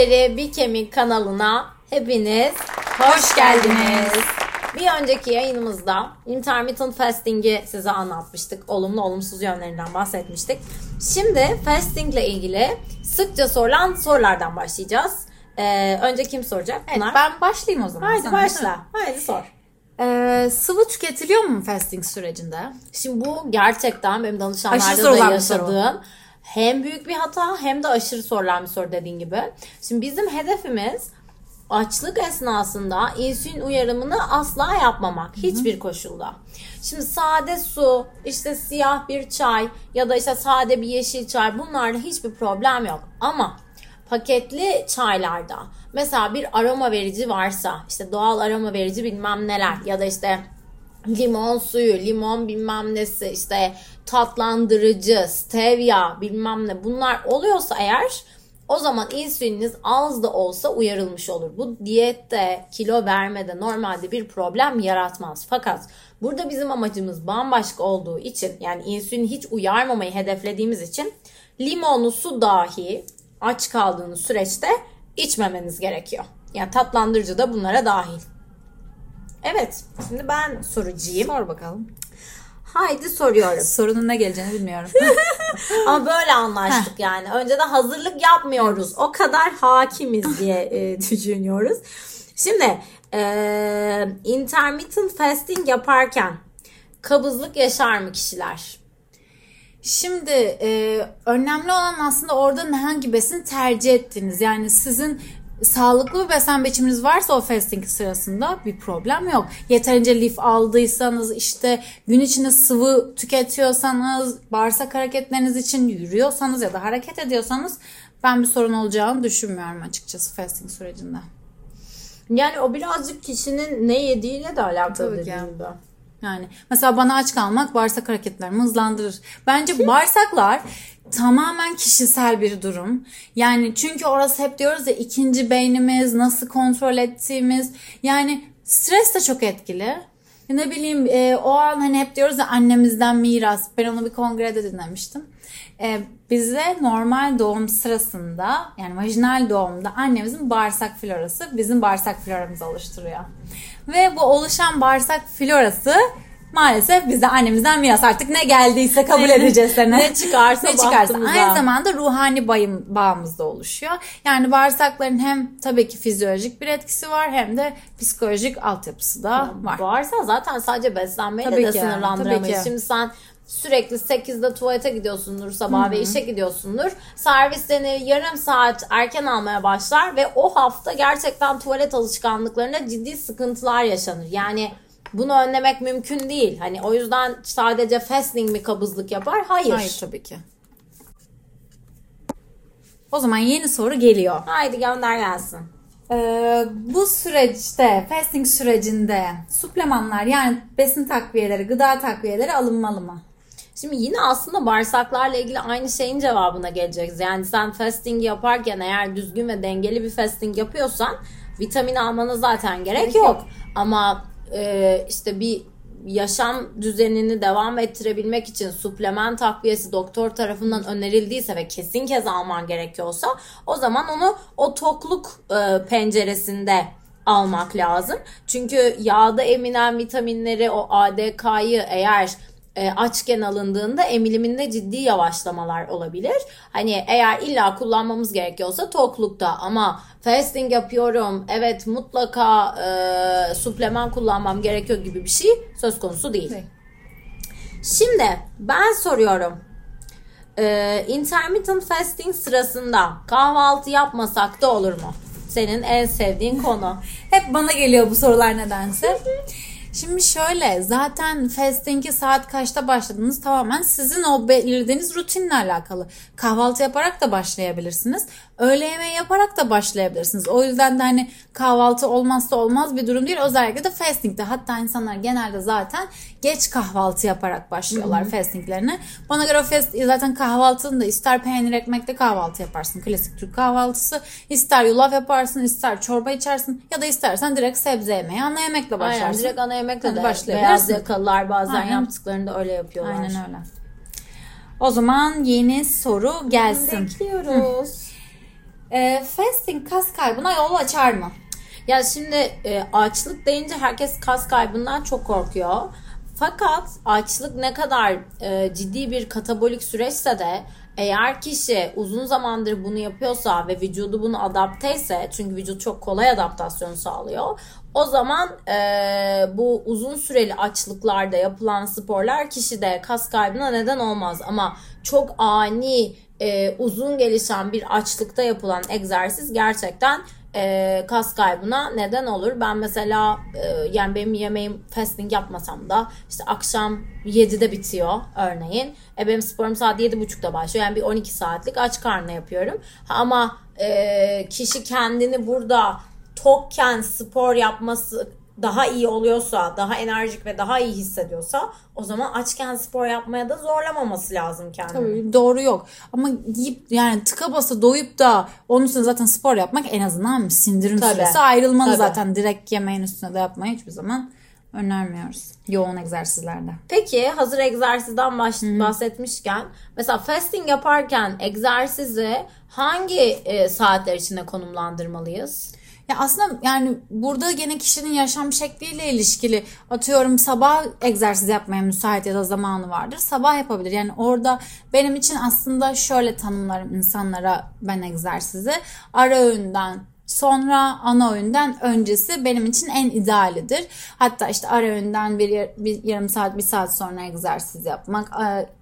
deri bir kemik kanalına hepiniz hoş geldiniz. Bir önceki yayınımızda intermittent fasting'i size anlatmıştık. Olumlu olumsuz yönlerinden bahsetmiştik. Şimdi fasting ile ilgili sıkça sorulan sorulardan başlayacağız. Ee, önce kim soracak? Evet, Pınar. ben başlayayım o zaman. Haydi sana. başla. Haydi sor. Ee, sıvı tüketiliyor mu fasting sürecinde? Şimdi bu gerçekten benim danışanlarda da yaşadığım hem büyük bir hata hem de aşırı sorulan bir soru dediğin gibi. Şimdi bizim hedefimiz açlık esnasında insülin uyarımını asla yapmamak. Hiçbir koşulda. Şimdi sade su, işte siyah bir çay ya da işte sade bir yeşil çay bunlarda hiçbir problem yok. Ama paketli çaylarda mesela bir aroma verici varsa işte doğal aroma verici bilmem neler ya da işte limon suyu, limon bilmem nesi, işte tatlandırıcı, stevia bilmem ne bunlar oluyorsa eğer o zaman insülininiz az da olsa uyarılmış olur. Bu diyette, kilo vermede normalde bir problem yaratmaz. Fakat burada bizim amacımız bambaşka olduğu için yani insülin hiç uyarmamayı hedeflediğimiz için limonlu su dahi aç kaldığınız süreçte içmemeniz gerekiyor. Yani tatlandırıcı da bunlara dahil. Evet, şimdi ben sorucuyum. Sor bakalım. Haydi soruyorum. Sorunun ne geleceğini bilmiyorum. Ama böyle anlaştık yani. Önceden hazırlık yapmıyoruz. O kadar hakimiz diye e, düşünüyoruz. Şimdi e, intermittent fasting yaparken kabızlık yaşar mı kişiler? Şimdi e, önemli olan aslında orada hangi besin tercih ettiğiniz. Yani sizin sağlıklı bir besen biçiminiz varsa o fasting sırasında bir problem yok. Yeterince lif aldıysanız işte gün içinde sıvı tüketiyorsanız bağırsak hareketleriniz için yürüyorsanız ya da hareket ediyorsanız ben bir sorun olacağını düşünmüyorum açıkçası fasting sürecinde. Yani o birazcık kişinin ne yediğiyle de alakalı Tabii ki. dediğim gibi. Yani mesela bana aç kalmak bağırsak hareketlerimi hızlandırır. Bence bağırsaklar tamamen kişisel bir durum. Yani çünkü orası hep diyoruz ya ikinci beynimiz, nasıl kontrol ettiğimiz. Yani stres de çok etkili. Ne bileyim e, o an hani hep diyoruz ya annemizden miras. Ben onu bir kongrede dinlemiştim. E, bize normal doğum sırasında yani vajinal doğumda annemizin bağırsak florası bizim bağırsak floramızı oluşturuyor. Ve bu oluşan bağırsak florası maalesef bize annemizden miras artık ne geldiyse kabul edeceğiz sana. Ne çıkarsa ne çıkarsa. Aynı zamanda ruhani bayım, bağımız da oluşuyor. Yani bağırsakların hem tabii ki fizyolojik bir etkisi var hem de psikolojik altyapısı da var. Varsa zaten sadece beslenmeyle Tabii de ki, sınırlandıramayız. tabii ki. Şimdi sen sürekli 8'de tuvalete gidiyorsundur sabah ve işe gidiyorsundur. Servis seni yarım saat erken almaya başlar ve o hafta gerçekten tuvalet alışkanlıklarında ciddi sıkıntılar yaşanır. Yani bunu önlemek mümkün değil. Hani o yüzden sadece fasting mi kabızlık yapar? Hayır. Hayır tabii ki. O zaman yeni soru geliyor. Haydi gönder gelsin. Ee, bu süreçte, fasting sürecinde suplemanlar yani besin takviyeleri, gıda takviyeleri alınmalı mı? Şimdi yine aslında bağırsaklarla ilgili aynı şeyin cevabına geleceğiz. Yani sen fasting yaparken eğer düzgün ve dengeli bir fasting yapıyorsan vitamin almana zaten gerek Gerek yok. yok. Ama e, işte bir yaşam düzenini devam ettirebilmek için supleman takviyesi doktor tarafından önerildiyse ve kesin kez alman gerekiyorsa o zaman onu o tokluk e, penceresinde almak lazım. Çünkü yağda eminen vitaminleri o ADK'yı eğer e, açken alındığında emiliminde ciddi yavaşlamalar olabilir. Hani eğer illa kullanmamız gerekiyorsa toklukta ama fasting yapıyorum evet mutlaka e, supleman kullanmam gerekiyor gibi bir şey söz konusu değil. Şimdi ben soruyorum. Ee, intermittent fasting sırasında kahvaltı yapmasak da olur mu? Senin en sevdiğin konu. Hep bana geliyor bu sorular nedense. Şimdi şöyle zaten fasting'i saat kaçta başladınız tamamen sizin o belirlediğiniz rutinle alakalı. Kahvaltı yaparak da başlayabilirsiniz. Öğle yemeği yaparak da başlayabilirsiniz. O yüzden de hani kahvaltı olmazsa olmaz bir durum değil. Özellikle de fasting'de. Hatta insanlar genelde zaten geç kahvaltı yaparak başlıyorlar fastinglerine. Bana göre fast, zaten kahvaltını da ister peynir ekmekle kahvaltı yaparsın. Klasik Türk kahvaltısı. ister yulaf yaparsın, ister çorba içersin ya da istersen direkt sebze yemeği, ana yemekle başlarsın. Aynen direkt ana yemekle Hadi de başlayabilirsin. beyaz yakalılar bazen Aynen. yaptıklarında öyle yapıyorlar. Aynen öyle. O zaman yeni soru gelsin. Bekliyoruz. E, fasting kas kaybına yol açar mı? Ya şimdi e, açlık deyince herkes kas kaybından çok korkuyor. Fakat açlık ne kadar e, ciddi bir katabolik süreçse de eğer kişi uzun zamandır bunu yapıyorsa ve vücudu bunu adapteyse çünkü vücut çok kolay adaptasyon sağlıyor. O zaman e, bu uzun süreli açlıklarda yapılan sporlar kişide kas kaybına neden olmaz. Ama çok ani e, uzun gelişen bir açlıkta yapılan egzersiz gerçekten e, kas kaybına neden olur. Ben mesela e, yani benim yemeğim fasting yapmasam da işte akşam 7'de bitiyor örneğin. E, benim sporum saat 7.30'da başlıyor. Yani bir 12 saatlik aç karnına yapıyorum. Ama e, kişi kendini burada tokken spor yapması daha iyi oluyorsa, daha enerjik ve daha iyi hissediyorsa o zaman açken spor yapmaya da zorlamaması lazım kendini. Tabii doğru yok. Ama yiyip yani tıka basa doyup da onun üstüne zaten spor yapmak en azından sindirim Tabii. süresi ayrılmalı Tabii. zaten. Direkt yemeğin üstüne de yapmayı hiçbir zaman önermiyoruz. Yoğun egzersizlerde. Peki hazır egzersizden bahsetmişken mesela fasting yaparken egzersizi hangi e, saatler içinde konumlandırmalıyız? Ya aslında yani burada gene kişinin yaşam şekliyle ilişkili atıyorum sabah egzersiz yapmaya müsait ya da zamanı vardır. Sabah yapabilir. Yani orada benim için aslında şöyle tanımlarım insanlara ben egzersizi. Ara öğünden sonra ana öğünden öncesi benim için en idealidir. Hatta işte ara öğünden bir, bir yarım saat bir saat sonra egzersiz yapmak.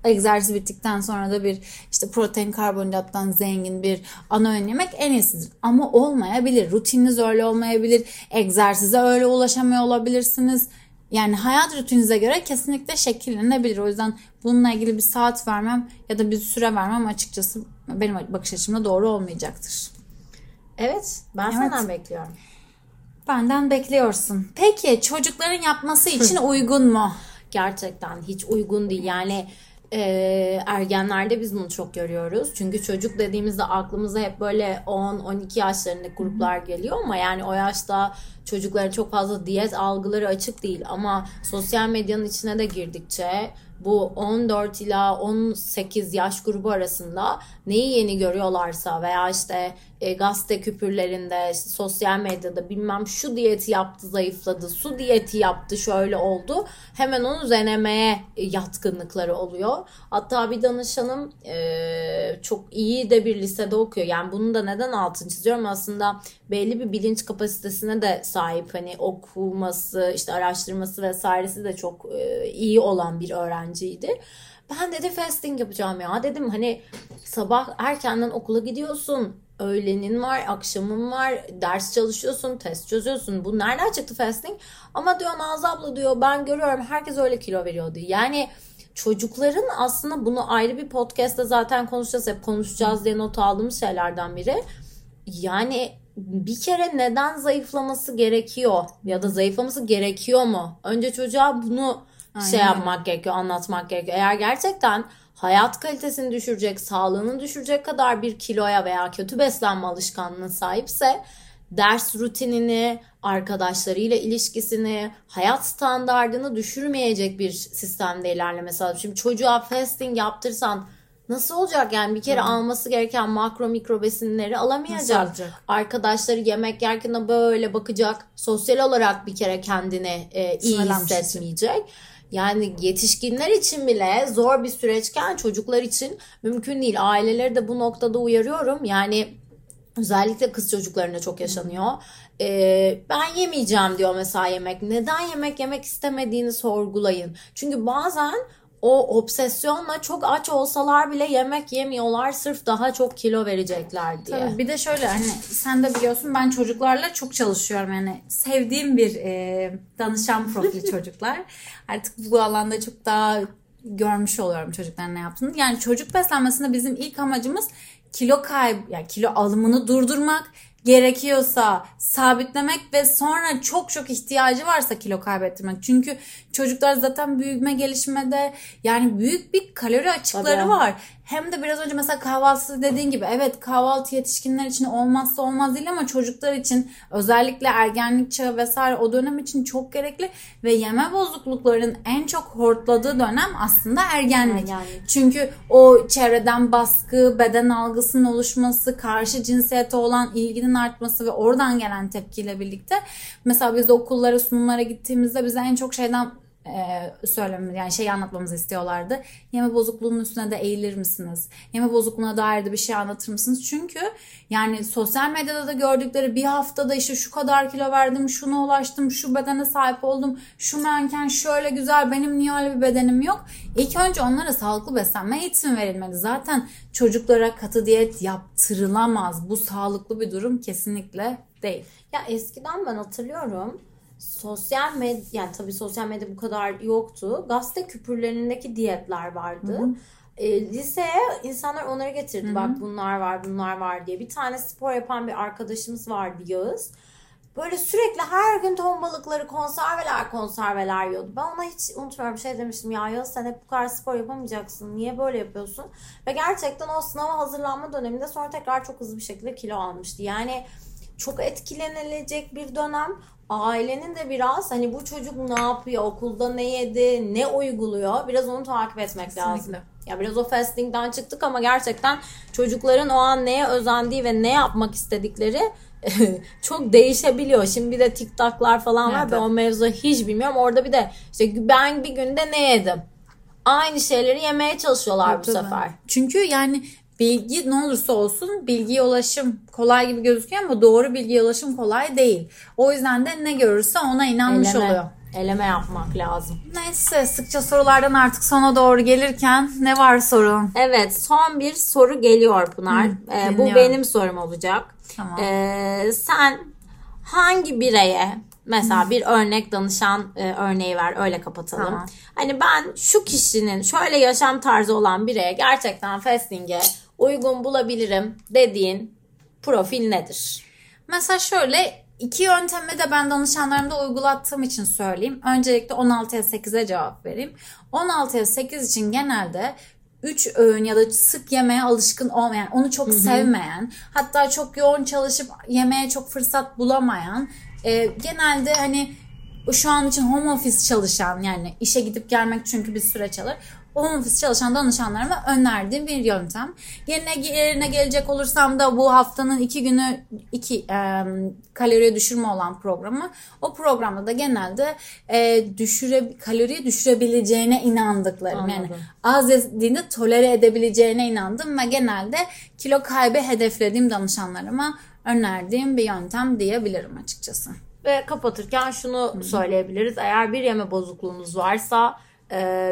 Egzersiz bittikten sonra da bir işte protein karbonhidrattan zengin bir ana öğün yemek en iyisidir. Ama olmayabilir. Rutininiz öyle olmayabilir. Egzersize öyle ulaşamıyor olabilirsiniz. Yani hayat rutininize göre kesinlikle şekillenebilir. O yüzden bununla ilgili bir saat vermem ya da bir süre vermem açıkçası benim bakış açımda doğru olmayacaktır. Evet ben Evet. senden bekliyorum. Benden bekliyorsun. Peki çocukların yapması için uygun mu? Gerçekten hiç uygun değil. Yani e, ergenlerde biz bunu çok görüyoruz. Çünkü çocuk dediğimizde aklımıza hep böyle 10-12 yaşlarındaki gruplar geliyor ama yani o yaşta çocukların çok fazla diyet algıları açık değil ama sosyal medyanın içine de girdikçe bu 14 ila 18 yaş grubu arasında neyi yeni görüyorlarsa veya işte e, gazete küpürlerinde işte sosyal medyada bilmem şu diyeti yaptı zayıfladı su diyeti yaptı şöyle oldu hemen onu denemeye yatkınlıkları oluyor. Hatta bir danışanım e, çok iyi de bir lisede okuyor. Yani bunu da neden altını çiziyorum? Aslında belli bir bilinç kapasitesine de sahip. Hani okuması işte araştırması vesairesi de çok e, iyi olan bir öğrenciydi ben dedi fasting yapacağım ya dedim hani sabah erkenden okula gidiyorsun öğlenin var, akşamın var, ders çalışıyorsun, test çözüyorsun. Bu nereden çıktı fasting? Ama diyor Nazlı abla diyor ben görüyorum herkes öyle kilo veriyordu. Yani çocukların aslında bunu ayrı bir podcast'ta zaten konuşacağız. Hep konuşacağız diye not aldığımız şeylerden biri. Yani bir kere neden zayıflaması gerekiyor ya da zayıflaması gerekiyor mu? Önce çocuğa bunu şey Aynen. yapmak gerekiyor, anlatmak gerekiyor. Eğer gerçekten hayat kalitesini düşürecek, sağlığını düşürecek kadar bir kiloya veya kötü beslenme alışkanlığına sahipse ders rutinini, arkadaşlarıyla ilişkisini, hayat standardını düşürmeyecek bir sistemde ilerlemesi lazım. Şimdi çocuğa fasting yaptırsan nasıl olacak yani bir kere alması gereken makro mikro besinleri alamayacak. Arkadaşları yemek yerken de böyle bakacak. Sosyal olarak bir kere kendini e, iyi hissetmeyecek. Yani yetişkinler için bile zor bir süreçken çocuklar için mümkün değil. Aileleri de bu noktada uyarıyorum. Yani özellikle kız çocuklarında çok yaşanıyor. Ee, ben yemeyeceğim diyor mesela yemek. Neden yemek yemek istemediğini sorgulayın. Çünkü bazen o obsesyonla çok aç olsalar bile yemek yemiyorlar sırf daha çok kilo verecekler diye. Tabii bir de şöyle hani sen de biliyorsun ben çocuklarla çok çalışıyorum yani sevdiğim bir e, danışan profili çocuklar. Artık bu alanda çok daha görmüş oluyorum çocukların ne yaptığını. Yani çocuk beslenmesinde bizim ilk amacımız kilo kayb yani kilo alımını durdurmak gerekiyorsa sabitlemek ve sonra çok çok ihtiyacı varsa kilo kaybettirmek. Çünkü çocuklar zaten büyüme gelişmede yani büyük bir kalori açıkları Tabii. var. Hem de biraz önce mesela kahvaltısı dediğin gibi evet kahvaltı yetişkinler için olmazsa olmaz değil ama çocuklar için özellikle ergenlik çağı vesaire o dönem için çok gerekli ve yeme bozuklukların en çok hortladığı dönem aslında ergenlik. Ergenlik. Çünkü o çevreden baskı, beden algısının oluşması, karşı cinsiyete olan ilginin artması ve oradan gelen tepkiyle birlikte mesela biz okullara, sunumlara gittiğimizde bize en çok şeyden e, söylemi yani şeyi anlatmamızı istiyorlardı. Yeme bozukluğunun üstüne de eğilir misiniz? Yeme bozukluğuna dair de bir şey anlatır mısınız? Çünkü yani sosyal medyada da gördükleri bir haftada işte şu kadar kilo verdim, şuna ulaştım, şu bedene sahip oldum, şu manken şöyle güzel, benim niye öyle bir bedenim yok? İlk önce onlara sağlıklı beslenme eğitimi verilmeli. Zaten çocuklara katı diyet yaptırılamaz. Bu sağlıklı bir durum kesinlikle değil. Ya eskiden ben hatırlıyorum sosyal medya yani tabii sosyal medya bu kadar yoktu. Gazete küpürlerindeki diyetler vardı. E, liseye insanlar onları getirdi. Bak bunlar var, bunlar var diye. Bir tane spor yapan bir arkadaşımız vardı Yağız. Böyle sürekli her gün ton balıkları, konserveler, konserveler yiyordu. Ben ona hiç unutmuyorum şey demiştim ya Yağız sen hep bu kadar spor yapamayacaksın. Niye böyle yapıyorsun? Ve gerçekten o sınava hazırlanma döneminde sonra tekrar çok hızlı bir şekilde kilo almıştı. Yani çok etkilenilecek bir dönem. Ailenin de biraz hani bu çocuk ne yapıyor, okulda ne yedi, ne uyguluyor biraz onu takip etmek lazım. Ya biraz o fasting'den çıktık ama gerçekten çocukların o an neye özendiği ve ne yapmak istedikleri çok değişebiliyor. Şimdi bir de TikTok'lar falan var. Evet, Ben evet. o mevzu hiç bilmiyorum. Orada bir de işte ben bir günde ne yedim? Aynı şeyleri yemeye çalışıyorlar bu Tabii. sefer. Çünkü yani bilgi ne olursa olsun bilgiye ulaşım kolay gibi gözüküyor ama doğru bilgiye ulaşım kolay değil. O yüzden de ne görürse ona inanmış Eleme, oluyor. eleme yapmak lazım. Neyse sıkça sorulardan artık sona doğru gelirken ne var sorun? Evet son bir soru geliyor Pınar. Hı, Ee, bu benim sorum olacak. Tamam. Ee, sen hangi bireye mesela bir örnek danışan e, örneği ver öyle kapatalım. Tamam. Hani ben şu kişinin şöyle yaşam tarzı olan bireye gerçekten fasting'e uygun bulabilirim dediğin profil nedir? Mesela şöyle iki yöntemi de ben danışanlarımda uygulattığım için söyleyeyim. Öncelikle 16'ya 8'e cevap vereyim. 16'ya 8 için genelde 3 öğün ya da sık yemeye alışkın olmayan, onu çok sevmeyen, hatta çok yoğun çalışıp yemeğe çok fırsat bulamayan, e, genelde hani şu an için home office çalışan yani işe gidip gelmek çünkü bir süreç alır. Home office çalışan danışanlarıma önerdiğim bir yöntem. Yerine, yerine gelecek olursam da bu haftanın iki günü iki e, kaloriye düşürme olan programı. O programda da genelde e, düşüre, kaloriyi düşürebileceğine inandıklarım. Yani Anladım. az yediğinde tolere edebileceğine inandım ve genelde kilo kaybı hedeflediğim danışanlarıma önerdiğim bir yöntem diyebilirim açıkçası. Ve kapatırken şunu söyleyebiliriz. Eğer bir yeme bozukluğunuz varsa,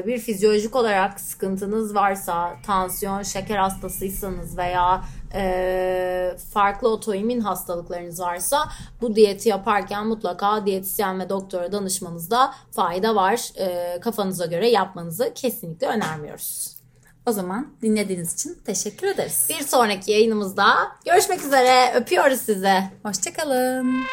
bir fizyolojik olarak sıkıntınız varsa, tansiyon, şeker hastasıysanız veya e, farklı otoimmün hastalıklarınız varsa bu diyeti yaparken mutlaka diyetisyen ve doktora danışmanızda fayda var. E, Kafanıza göre yapmanızı kesinlikle önermiyoruz. O zaman dinlediğiniz için teşekkür ederiz. Bir sonraki yayınımızda görüşmek üzere. Öpüyoruz size. Hoşçakalın.